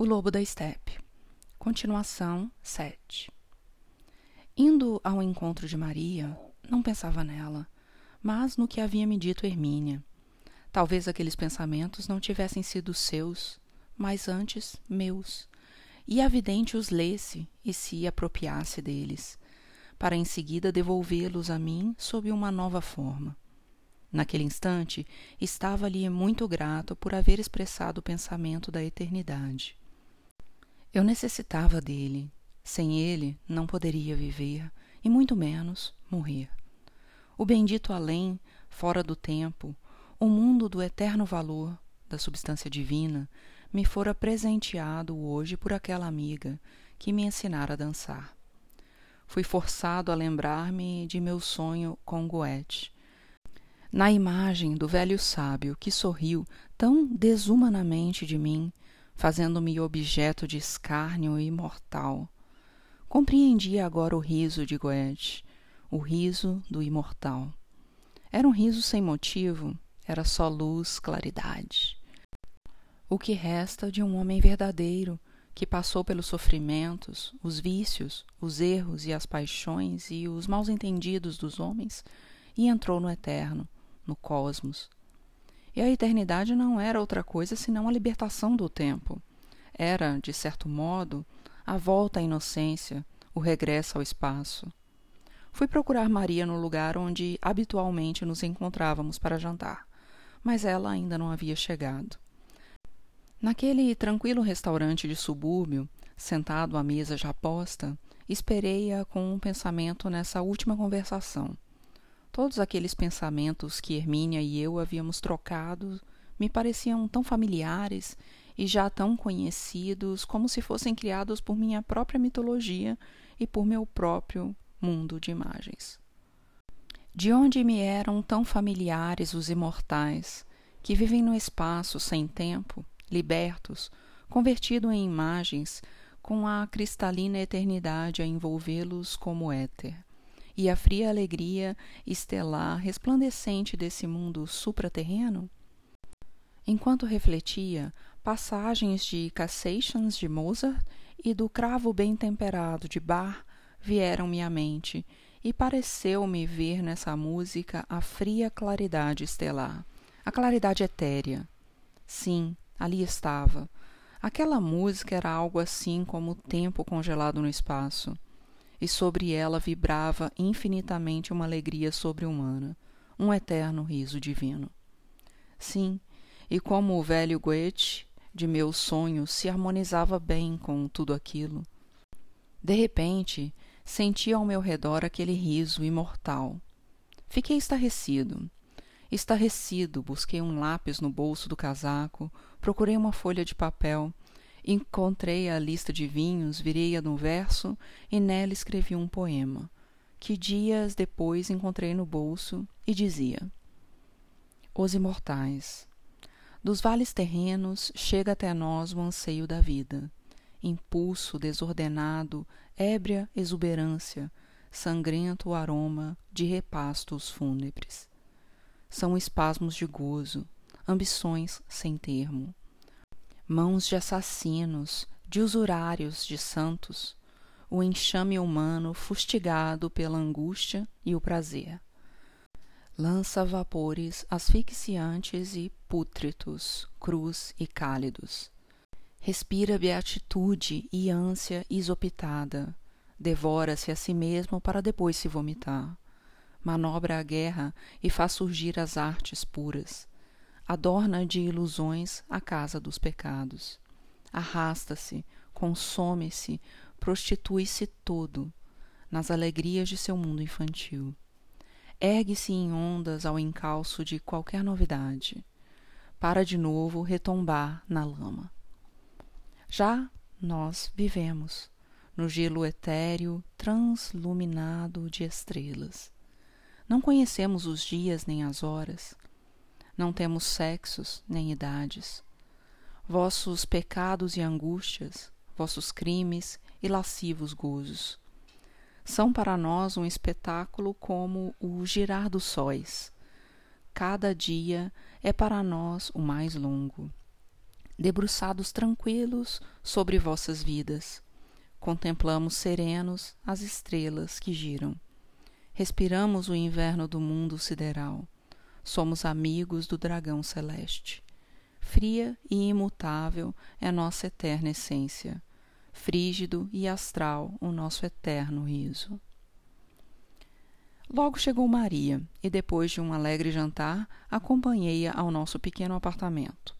O Lobo da Estepe. Continuação 7. Indo ao encontro de Maria, não pensava nela, mas no que havia me dito Hermínia. Talvez aqueles pensamentos não tivessem sido seus, mas antes meus, e a vidente os lesse e se apropriasse deles, para em seguida devolvê-los a mim sob uma nova forma. Naquele instante, estava-lhe muito grato por haver expressado o pensamento da eternidade. Eu necessitava dele. Sem ele, não poderia viver, e muito menos morrer. O bendito além, fora do tempo, o mundo do eterno valor, da substância divina, me fora presenteado hoje por aquela amiga que me ensinara a dançar. Fui forçado a lembrar-me de meu sonho com Goethe, na imagem do velho sábio que sorriu tão desumanamente de mim, fazendo-me objeto de escárnio imortal. Compreendia agora o riso de Goethe, o riso do imortal. Era um riso sem motivo, era só luz, claridade. O que resta de um homem verdadeiro que passou pelos sofrimentos, os vícios, os erros e as paixões e os maus entendidos dos homens e entrou no eterno, no cosmos. E a eternidade não era outra coisa senão a libertação do tempo. Era, de certo modo, a volta à inocência, o regresso ao espaço. Fui procurar Maria no lugar onde habitualmente nos encontrávamos para jantar, mas ela ainda não havia chegado. Naquele tranquilo restaurante de subúrbio, sentado à mesa já posta, esperei-a com um pensamento nessa última conversação. Todos aqueles pensamentos que Hermínia e eu havíamos trocado me pareciam tão familiares e já tão conhecidos como se fossem criados por minha própria mitologia e por meu próprio mundo de imagens. De onde me eram tão familiares os imortais, que vivem no espaço sem tempo, libertos, convertidos em imagens, com a cristalina eternidade a envolvê-los como éter e a fria alegria estelar resplandecente desse mundo supraterreno? Enquanto refletia, passagens de Cassations de Mozart e do cravo bem temperado de Bach vieram-me à mente, e pareceu-me ver nessa música a fria claridade estelar, a claridade etérea. Sim, ali estava. Aquela música era algo assim como o tempo congelado no espaço e sobre ela vibrava infinitamente uma alegria sobre-humana, um eterno riso divino. Sim, e como o velho Goethe de meus sonhos se harmonizava bem com tudo aquilo. De repente, senti ao meu redor aquele riso imortal. Fiquei estarrecido. Estarrecido, busquei um lápis no bolso do casaco, procurei uma folha de papel Encontrei a lista de vinhos, virei-a no verso e nela escrevi um poema, que dias depois encontrei no bolso e dizia: Os imortais. Dos vales terrenos chega até nós o anseio da vida, impulso desordenado, ébria exuberância, sangrento aroma de repastos fúnebres. São espasmos de gozo, ambições sem termo mãos de assassinos, de usurários, de santos, o enxame humano fustigado pela angústia e o prazer. Lança vapores asfixiantes e pútritos, cruz e cálidos. Respira beatitude e ânsia isopitada. Devora-se a si mesmo para depois se vomitar. Manobra a guerra e faz surgir as artes puras adorna de ilusões a casa dos pecados. Arrasta-se, consome-se, prostitui-se todo nas alegrias de seu mundo infantil. Ergue-se em ondas ao encalço de qualquer novidade, para de novo retombar na lama. Já nós vivemos no gelo etéreo transluminado de estrelas. Não conhecemos os dias nem as horas, não temos sexos nem idades. Vossos pecados e angústias, vossos crimes e lascivos gozos, são para nós um espetáculo como o girar dos sóis. Cada dia é para nós o mais longo. debruçados tranquilos sobre vossas vidas. Contemplamos serenos as estrelas que giram. Respiramos o inverno do mundo sideral. Somos amigos do dragão celeste. Fria e imutável é nossa eterna essência. Frígido e astral o nosso eterno riso. Logo chegou Maria, e depois de um alegre jantar, acompanhei-a ao nosso pequeno apartamento.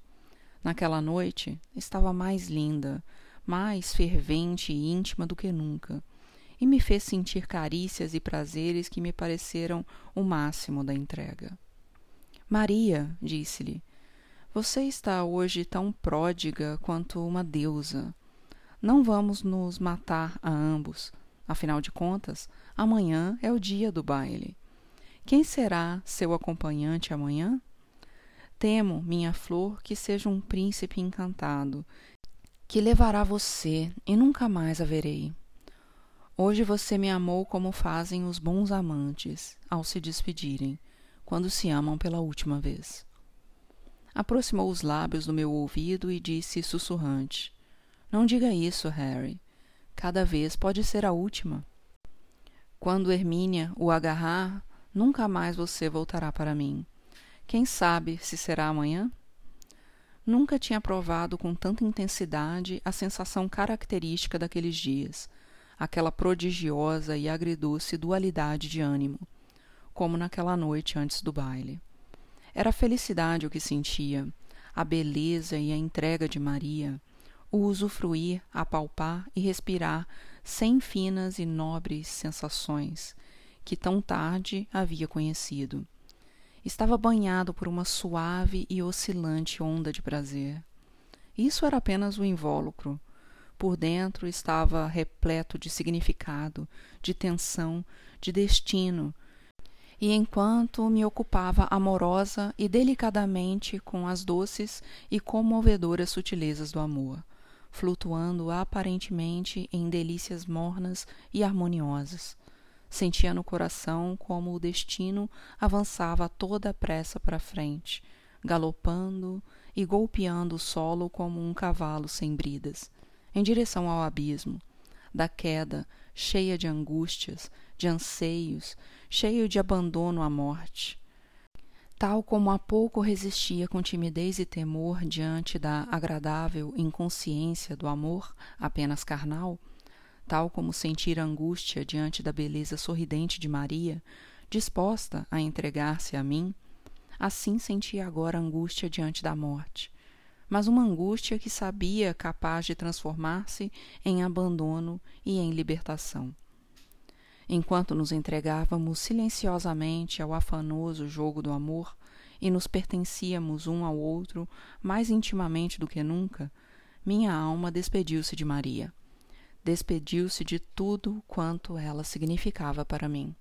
Naquela noite estava mais linda, mais fervente e íntima do que nunca, e me fez sentir carícias e prazeres que me pareceram o máximo da entrega. Maria, disse-lhe, você está hoje tão pródiga quanto uma deusa. Não vamos nos matar a ambos. Afinal de contas, amanhã é o dia do baile. Quem será seu acompanhante amanhã? Temo, minha flor, que seja um príncipe encantado, que levará você e nunca mais a verei. Hoje você me amou como fazem os bons amantes ao se despedirem, quando se amam pela última vez. Aproximou os lábios do meu ouvido e disse sussurrante: Não diga isso, Harry. Cada vez pode ser a última. Quando Hermínia o agarrar, nunca mais você voltará para mim. Quem sabe se será amanhã? Nunca tinha provado com tanta intensidade a sensação característica daqueles dias, aquela prodigiosa e agridoce dualidade de ânimo, como naquela noite antes do baile. Era a felicidade o que sentia, a beleza e a entrega de Maria, o usufruir, apalpar e respirar sem finas e nobres sensações que tão tarde havia conhecido estava banhado por uma suave e oscilante onda de prazer. Isso era apenas o invólucro. Por dentro estava repleto de significado, de tensão, de destino. E enquanto me ocupava amorosa e delicadamente com as doces e comovedoras sutilezas do amor, flutuando aparentemente em delícias mornas e harmoniosas, Sentia no coração como o destino avançava a toda pressa para frente, galopando e golpeando o solo como um cavalo sem bridas, em direção ao abismo, da queda, cheia de angústias, de anseios, cheio de abandono à morte. Tal como há pouco resistia com timidez e temor diante da agradável inconsciência do amor apenas carnal, tal como sentir angústia diante da beleza sorridente de Maria, disposta a entregar-se a mim, assim sentia agora angústia diante da morte, mas uma angústia que sabia capaz de transformar-se em abandono e em libertação. Enquanto nos entregávamos silenciosamente ao afanoso jogo do amor e nos pertencíamos um ao outro mais intimamente do que nunca, minha alma despediu-se de Maria despediu-se de tudo quanto ela significava para mim.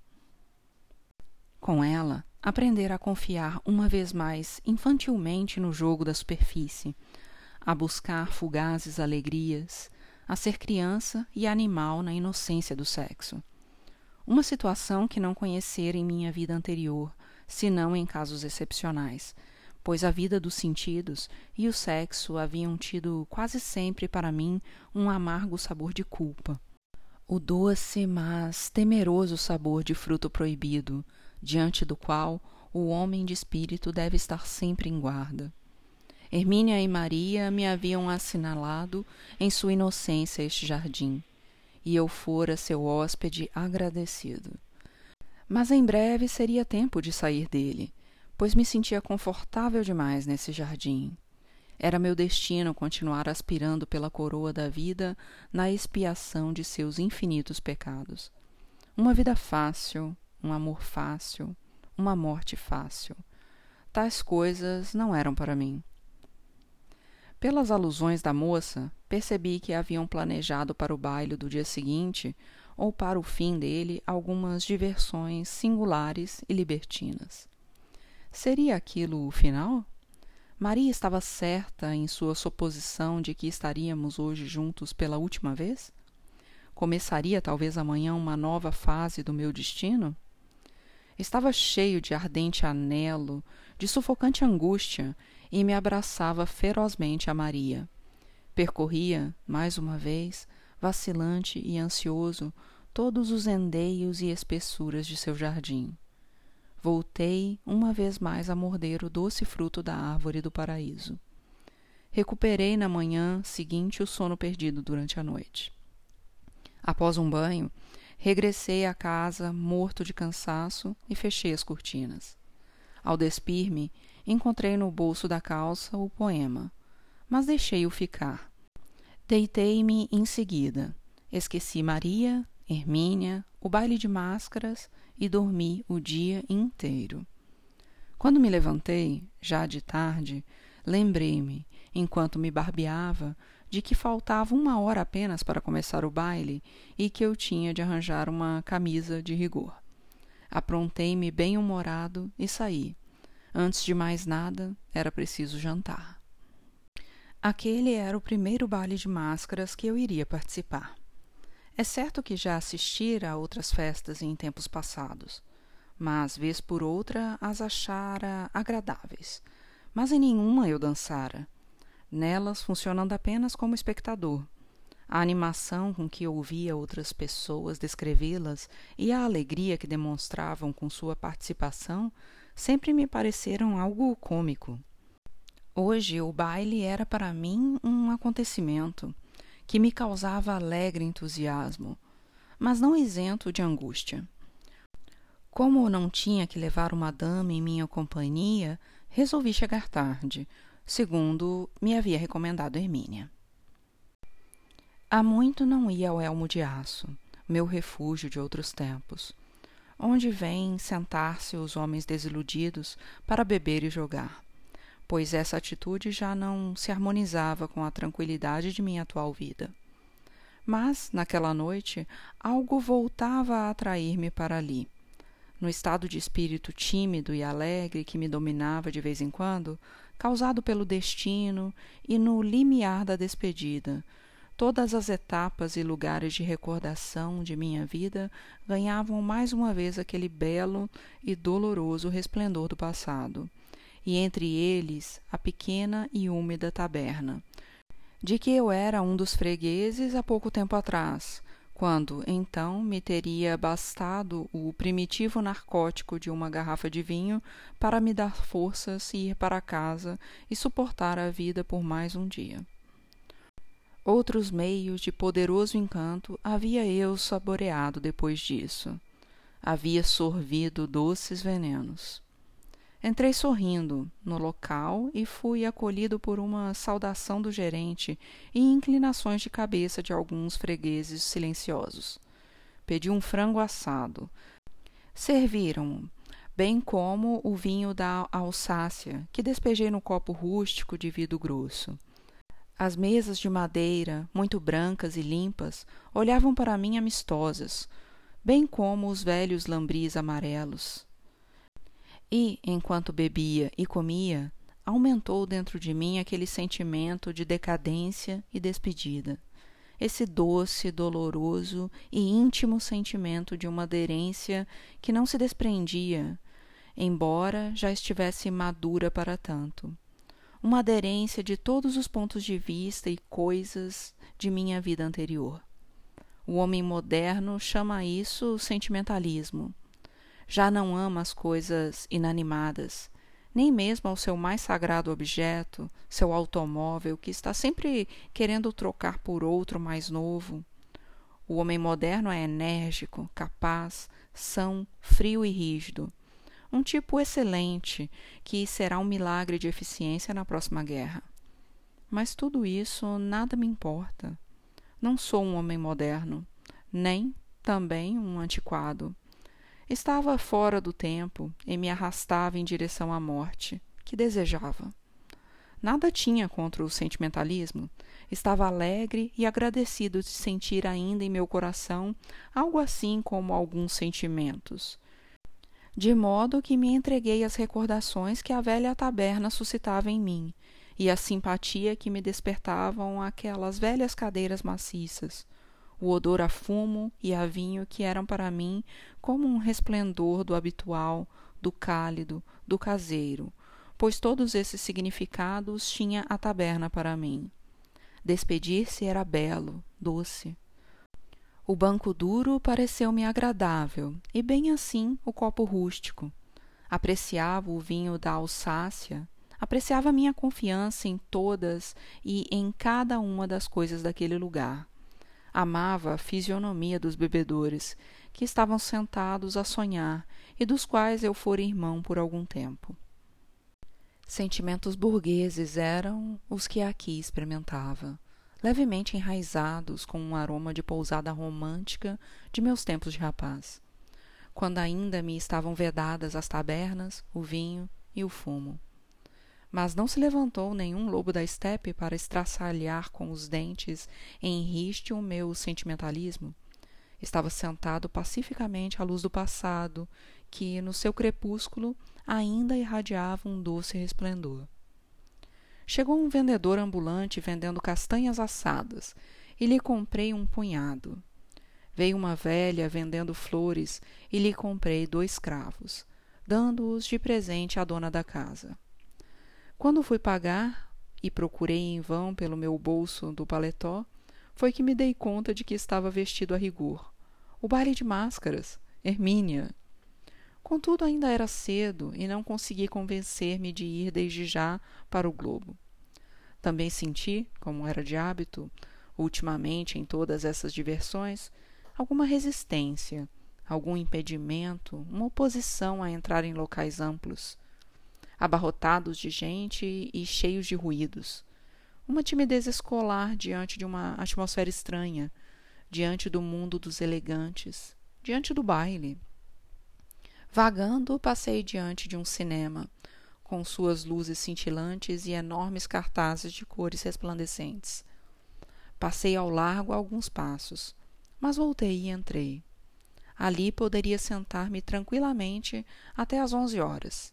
Com ela, aprender a confiar uma vez mais infantilmente no jogo da superfície, a buscar fugazes alegrias, a ser criança e animal na inocência do sexo. Uma situação que não conhecera em minha vida anterior, senão em casos excepcionais, pois a vida dos sentidos e o sexo haviam tido quase sempre para mim um amargo sabor de culpa. O doce, mas temeroso sabor de fruto proibido, diante do qual o homem de espírito deve estar sempre em guarda. Hermínia e Maria me haviam assinalado em sua inocência este jardim, e eu fora seu hóspede agradecido. Mas em breve seria tempo de sair dele, pois me sentia confortável demais nesse jardim. Era meu destino continuar aspirando pela coroa da vida na expiação de seus infinitos pecados. Uma vida fácil, um amor fácil, uma morte fácil. Tais coisas não eram para mim. Pelas alusões da moça, percebi que haviam planejado para o baile do dia seguinte ou para o fim dele algumas diversões singulares e libertinas. Seria aquilo o final? Maria estava certa em sua suposição de que estaríamos hoje juntos pela última vez? Começaria talvez amanhã uma nova fase do meu destino? Estava cheio de ardente anelo, de sufocante angústia, e me abraçava ferozmente a Maria. Percorria, mais uma vez, vacilante e ansioso, todos os endeios e espessuras de seu jardim. Voltei uma vez mais a morder o doce fruto da árvore do paraíso. Recuperei na manhã seguinte o sono perdido durante a noite. Após um banho, regressei à casa morto de cansaço e fechei as cortinas. Ao despir-me, encontrei no bolso da calça o poema, mas deixei-o ficar. Deitei-me em seguida. Esqueci Maria, Hermínia, o baile de máscaras e dormi o dia inteiro. Quando me levantei, já de tarde, lembrei-me, enquanto me barbeava, de que faltava uma hora apenas para começar o baile e que eu tinha de arranjar uma camisa de rigor. Aprontei-me bem-humorado e saí. Antes de mais nada, era preciso jantar. Aquele era o primeiro baile de máscaras que eu iria participar. É certo que já assistira a outras festas em tempos passados, mas vez por outra as achara agradáveis. Mas em nenhuma eu dançara, nelas funcionando apenas como espectador. A animação com que ouvia outras pessoas descrevê-las e a alegria que demonstravam com sua participação sempre me pareceram algo cômico. Hoje o baile era para mim um acontecimento que me causava alegre entusiasmo, mas não isento de angústia. Como não tinha que levar uma dama em minha companhia, resolvi chegar tarde, segundo me havia recomendado Hermínia. Há muito não ia ao Elmo de Aço, meu refúgio de outros tempos, onde vêm sentar-se os homens desiludidos para beber e jogar pois essa atitude já não se harmonizava com a tranquilidade de minha atual vida. Mas, naquela noite, algo voltava a atrair-me para ali. No estado de espírito tímido e alegre que me dominava de vez em quando, causado pelo destino e no limiar da despedida, todas as etapas e lugares de recordação de minha vida ganhavam mais uma vez aquele belo e doloroso resplendor do passado e entre eles a pequena e úmida taberna, de que eu era um dos fregueses há pouco tempo atrás, quando então me teria bastado o primitivo narcótico de uma garrafa de vinho para me dar forças e ir para casa e suportar a vida por mais um dia. Outros meios de poderoso encanto havia eu saboreado depois disso. Havia sorvido doces venenos. Entrei sorrindo no local e fui acolhido por uma saudação do gerente e inclinações de cabeça de alguns fregueses silenciosos. Pedi um frango assado. Serviram, bem como o vinho da Alsácia, que despejei no copo rústico de vidro grosso. As mesas de madeira, muito brancas e limpas, olhavam para mim amistosas, bem como os velhos lambris amarelos e, enquanto bebia e comia, aumentou dentro de mim aquele sentimento de decadência e despedida. Esse doce, doloroso e íntimo sentimento de uma aderência que não se desprendia, embora já estivesse madura para tanto. Uma aderência de todos os pontos de vista e coisas de minha vida anterior. O homem moderno chama isso sentimentalismo já não ama as coisas inanimadas, nem mesmo ao seu mais sagrado objeto, seu automóvel, que está sempre querendo trocar por outro mais novo. O homem moderno é enérgico, capaz, são, frio e rígido. Um tipo excelente, que será um milagre de eficiência na próxima guerra. Mas tudo isso nada me importa. Não sou um homem moderno, nem também um antiquado. Estava fora do tempo e me arrastava em direção à morte, que desejava. Nada tinha contra o sentimentalismo. Estava alegre e agradecido de sentir ainda em meu coração algo assim como alguns sentimentos. De modo que me entreguei às recordações que a velha taberna suscitava em mim e a simpatia que me despertavam aquelas velhas cadeiras maciças, o odor a fumo e a vinho que eram para mim como um resplendor do habitual, do cálido, do caseiro, pois todos esses significados tinha a taberna para mim. Despedir-se era belo, doce. O banco duro pareceu-me agradável, e bem assim o copo rústico. Apreciava o vinho da Alsácia, apreciava minha confiança em todas e em cada uma das coisas daquele lugar. Amava a fisionomia dos bebedores, que estavam sentados a sonhar e dos quais eu fora irmão por algum tempo. Sentimentos burgueses eram os que aqui experimentava, levemente enraizados com um aroma de pousada romântica de meus tempos de rapaz, quando ainda me estavam vedadas as tabernas, o vinho e o fumo mas não se levantou nenhum lobo da estepe para estraçalhar com os dentes em riste o meu sentimentalismo. Estava sentado pacificamente à luz do passado, que, no seu crepúsculo, ainda irradiava um doce resplendor. Chegou um vendedor ambulante vendendo castanhas assadas, e lhe comprei um punhado. Veio uma velha vendendo flores, e lhe comprei dois cravos, dando-os de presente à dona da casa. Quando fui pagar e procurei em vão pelo meu bolso do paletó, foi que me dei conta de que estava vestido a rigor. O baile de máscaras, Hermínia. Contudo, ainda era cedo e não consegui convencer-me de ir desde já para o Globo. Também senti, como era de hábito, ultimamente em todas essas diversões, alguma resistência, algum impedimento, uma oposição a entrar em locais amplos abarrotados de gente e cheios de ruídos. Uma timidez escolar diante de uma atmosfera estranha, diante do mundo dos elegantes, diante do baile. Vagando, passei diante de um cinema, com suas luzes cintilantes e enormes cartazes de cores resplandecentes. Passei ao largo alguns passos, mas voltei e entrei. Ali poderia sentar-me tranquilamente até às onze horas.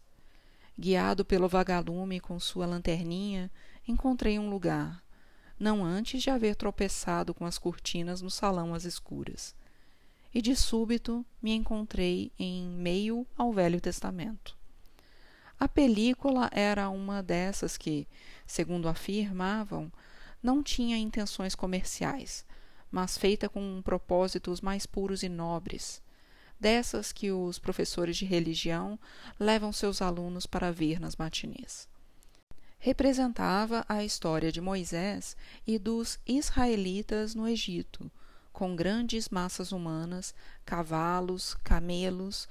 Guiado pelo vagalume com sua lanterninha, encontrei um lugar, não antes de haver tropeçado com as cortinas no salão às escuras. E de súbito me encontrei em meio ao Velho Testamento. A película era uma dessas que, segundo afirmavam, não tinha intenções comerciais, mas feita com propósitos mais puros e nobres dessas que os professores de religião levam seus alunos para ver nas matinês. Representava a história de Moisés e dos israelitas no Egito, com grandes massas humanas, cavalos, camelos,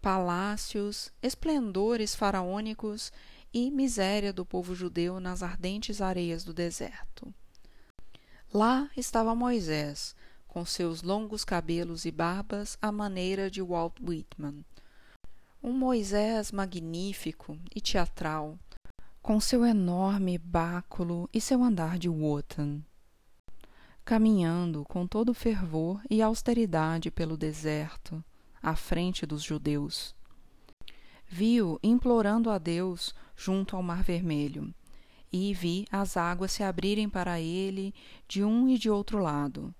palácios, esplendores faraônicos e miséria do povo judeu nas ardentes areias do deserto. Lá estava Moisés, com seus longos cabelos e barbas à maneira de Walt Whitman. Um Moisés magnífico e teatral, com seu enorme báculo e seu andar de Wotan. Caminhando com todo fervor e austeridade pelo deserto, à frente dos judeus. Vi-o implorando a Deus junto ao Mar Vermelho, e vi as águas se abrirem para ele de um e de outro lado,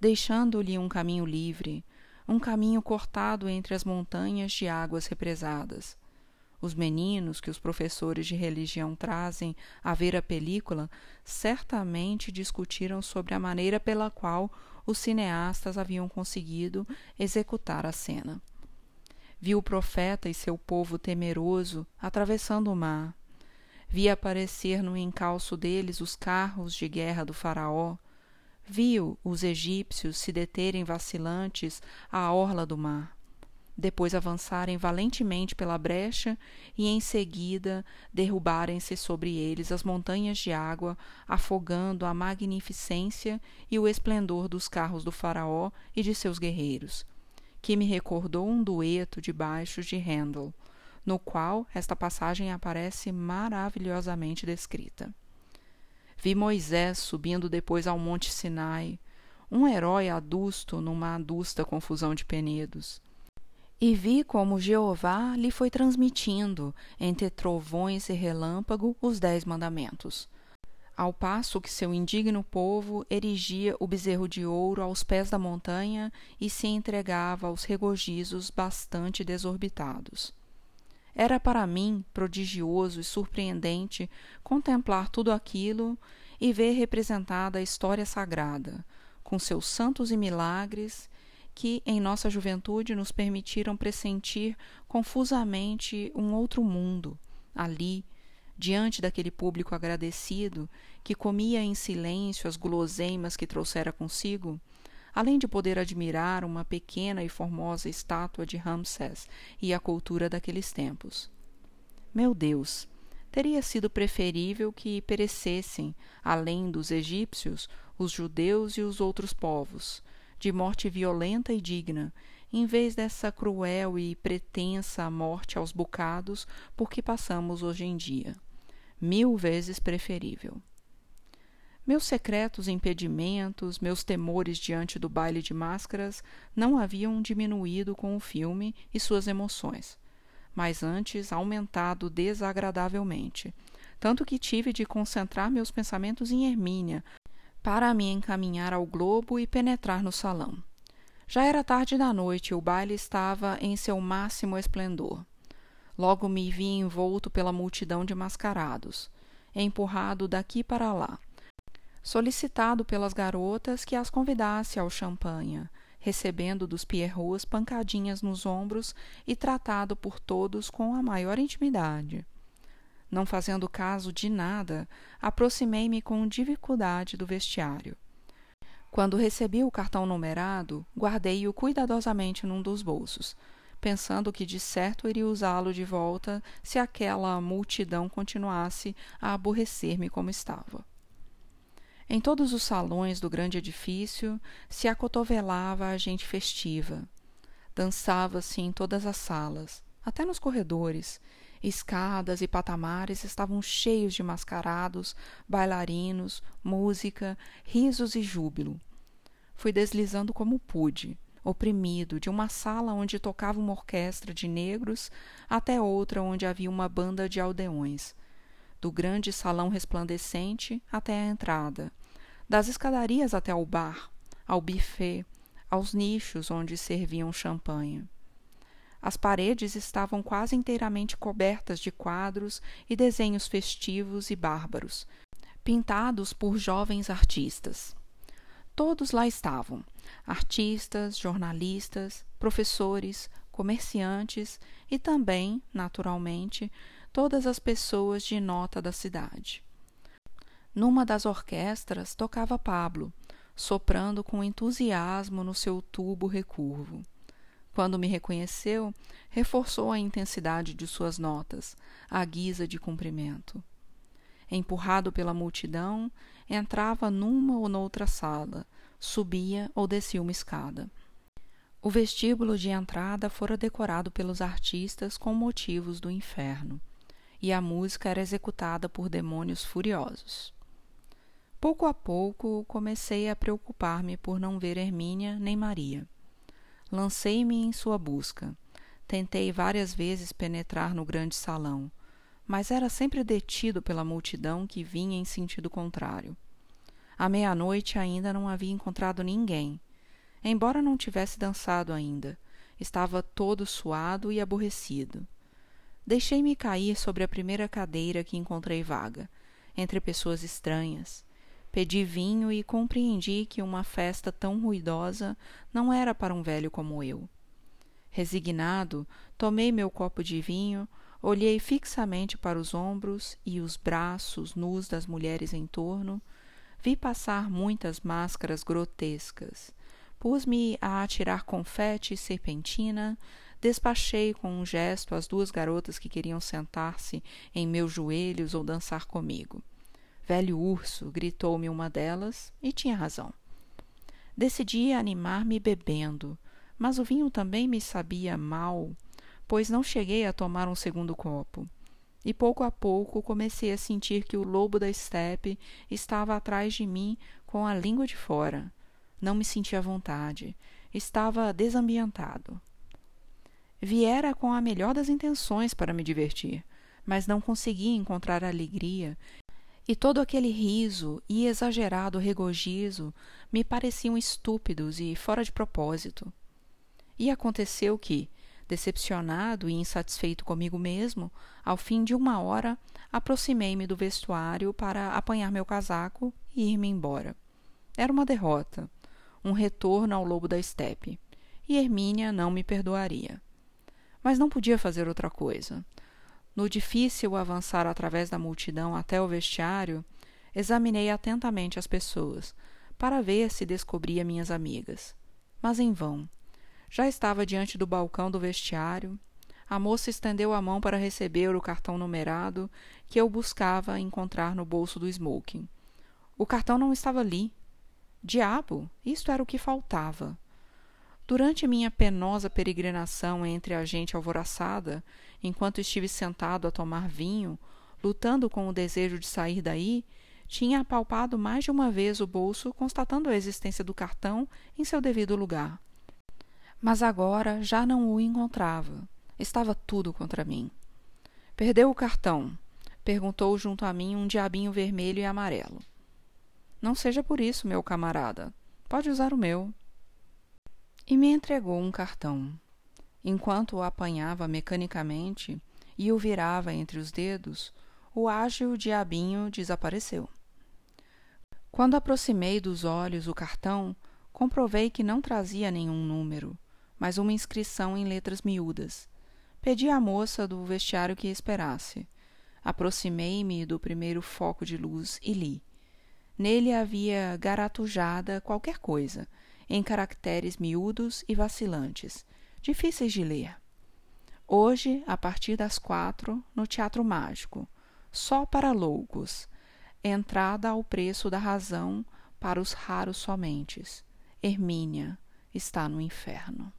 deixando-lhe um caminho livre, um caminho cortado entre as montanhas de águas represadas. Os meninos que os professores de religião trazem a ver a película certamente discutiram sobre a maneira pela qual os cineastas haviam conseguido executar a cena. Vi o profeta e seu povo temeroso atravessando o mar. Vi aparecer no encalço deles os carros de guerra do Faraó, viu os egípcios se deterem vacilantes à orla do mar depois avançarem valentemente pela brecha e em seguida derrubarem-se sobre eles as montanhas de água, afogando a magnificência e o esplendor dos carros do faraó e de seus guerreiros, que me recordou um dueto de baixos de Handel, no qual esta passagem aparece maravilhosamente descrita. Vi Moisés subindo depois ao Monte Sinai, um herói adusto numa adusta confusão de penedos. E vi como Jeová lhe foi transmitindo, entre trovões e relâmpago, os dez mandamentos. Ao passo que seu indigno povo erigia o bezerro de ouro aos pés da montanha e se entregava aos regozijos bastante desorbitados. Era para mim prodigioso e surpreendente contemplar tudo aquilo e ver representada a história sagrada, com seus santos e milagres que em nossa juventude nos permitiram pressentir confusamente um outro mundo, ali, diante daquele público agradecido que comia em silêncio as guloseimas que trouxera consigo, além de poder admirar uma pequena e formosa estátua de Ramsés e a cultura daqueles tempos. Meu Deus, teria sido preferível que perecessem, além dos egípcios, os judeus e os outros povos, de morte violenta e digna, em vez dessa cruel e pretensa morte aos bocados por que passamos hoje em dia. Mil vezes preferível. Meus secretos impedimentos, meus temores diante do baile de máscaras não haviam diminuído com o filme e suas emoções, mas antes aumentado desagradavelmente, tanto que tive de concentrar meus pensamentos em Hermínia para me encaminhar ao globo e penetrar no salão. Já era tarde da noite e o baile estava em seu máximo esplendor. Logo me vi envolto pela multidão de mascarados, empurrado daqui para lá solicitado pelas garotas que as convidasse ao champanha, recebendo dos pierrots pancadinhas nos ombros e tratado por todos com a maior intimidade. Não fazendo caso de nada, aproximei-me com dificuldade do vestiário. Quando recebi o cartão numerado, guardei-o cuidadosamente num dos bolsos, pensando que de certo iria usá-lo de volta se aquela multidão continuasse a aborrecer-me como estava. Em todos os salões do grande edifício se acotovelava a gente festiva. Dançava-se em todas as salas, até nos corredores. Escadas e patamares estavam cheios de mascarados, bailarinos, música, risos e júbilo. Fui deslizando como pude, oprimido, de uma sala onde tocava uma orquestra de negros até outra onde havia uma banda de aldeões do grande salão resplandecente até a entrada, das escadarias até ao bar, ao buffet, aos nichos onde serviam champanhe. As paredes estavam quase inteiramente cobertas de quadros e desenhos festivos e bárbaros, pintados por jovens artistas. Todos lá estavam: artistas, jornalistas, professores, comerciantes e também, naturalmente, todas as pessoas de nota da cidade. Numa das orquestras tocava Pablo, soprando com entusiasmo no seu tubo recurvo. Quando me reconheceu, reforçou a intensidade de suas notas, à guisa de cumprimento. Empurrado pela multidão, entrava numa ou noutra sala, subia ou descia uma escada. O vestíbulo de entrada fora decorado pelos artistas com motivos do inferno e a música era executada por demônios furiosos. Pouco a pouco comecei a preocupar-me por não ver Hermínia nem Maria. Lancei-me em sua busca. Tentei várias vezes penetrar no grande salão, mas era sempre detido pela multidão que vinha em sentido contrário. À meia-noite ainda não havia encontrado ninguém. Embora não tivesse dançado ainda, estava todo suado e aborrecido. Deixei-me cair sobre a primeira cadeira que encontrei vaga, entre pessoas estranhas. Pedi vinho e compreendi que uma festa tão ruidosa não era para um velho como eu. Resignado, tomei meu copo de vinho, olhei fixamente para os ombros e os braços nus das mulheres em torno, vi passar muitas máscaras grotescas. Pus-me a atirar confete e serpentina, despachei com um gesto as duas garotas que queriam sentar-se em meus joelhos ou dançar comigo. Velho urso, gritou-me uma delas, e tinha razão. Decidi animar-me bebendo, mas o vinho também me sabia mal, pois não cheguei a tomar um segundo copo. E pouco a pouco comecei a sentir que o lobo da estepe estava atrás de mim com a língua de fora. Não me sentia à vontade. Estava desambientado. Viera com a melhor das intenções para me divertir, mas não conseguia encontrar alegria, e todo aquele riso e exagerado regozijo me pareciam estúpidos e fora de propósito. E aconteceu que, Decepcionado e insatisfeito comigo mesmo, ao fim de uma hora, aproximei-me do vestuário para apanhar meu casaco e ir-me embora. Era uma derrota, um retorno ao lobo da estepe, e Hermínia não me perdoaria. Mas não podia fazer outra coisa. No difícil avançar através da multidão até o vestiário, examinei atentamente as pessoas, para ver se descobria minhas amigas. Mas em vão. Já estava diante do balcão do vestiário. A moça estendeu a mão para receber o cartão numerado que eu buscava encontrar no bolso do smoking. O cartão não estava ali. Diabo, isto era o que faltava. Durante minha penosa peregrinação entre a gente alvoroçada, enquanto estive sentado a tomar vinho, lutando com o desejo de sair daí, tinha apalpado mais de uma vez o bolso, constatando a existência do cartão em seu devido lugar. Mas agora já não o encontrava. Estava tudo contra mim. Perdeu o cartão? perguntou junto a mim um diabinho vermelho e amarelo. Não seja por isso, meu camarada. Pode usar o meu e me entregou um cartão. Enquanto o apanhava mecanicamente e o virava entre os dedos, o ágil diabinho desapareceu. Quando aproximei dos olhos o cartão, comprovei que não trazia nenhum número, mas uma inscrição em letras miúdas. Pedi à moça do vestiário que esperasse. Aproximei-me do primeiro foco de luz e li. Nele havia garatujada qualquer coisa, em caracteres miúdos e vacilantes, difíceis de ler. Hoje, a partir das quatro, no Teatro Mágico, só para loucos, entrada ao preço da razão para os raros somente. Hermínia está no inferno.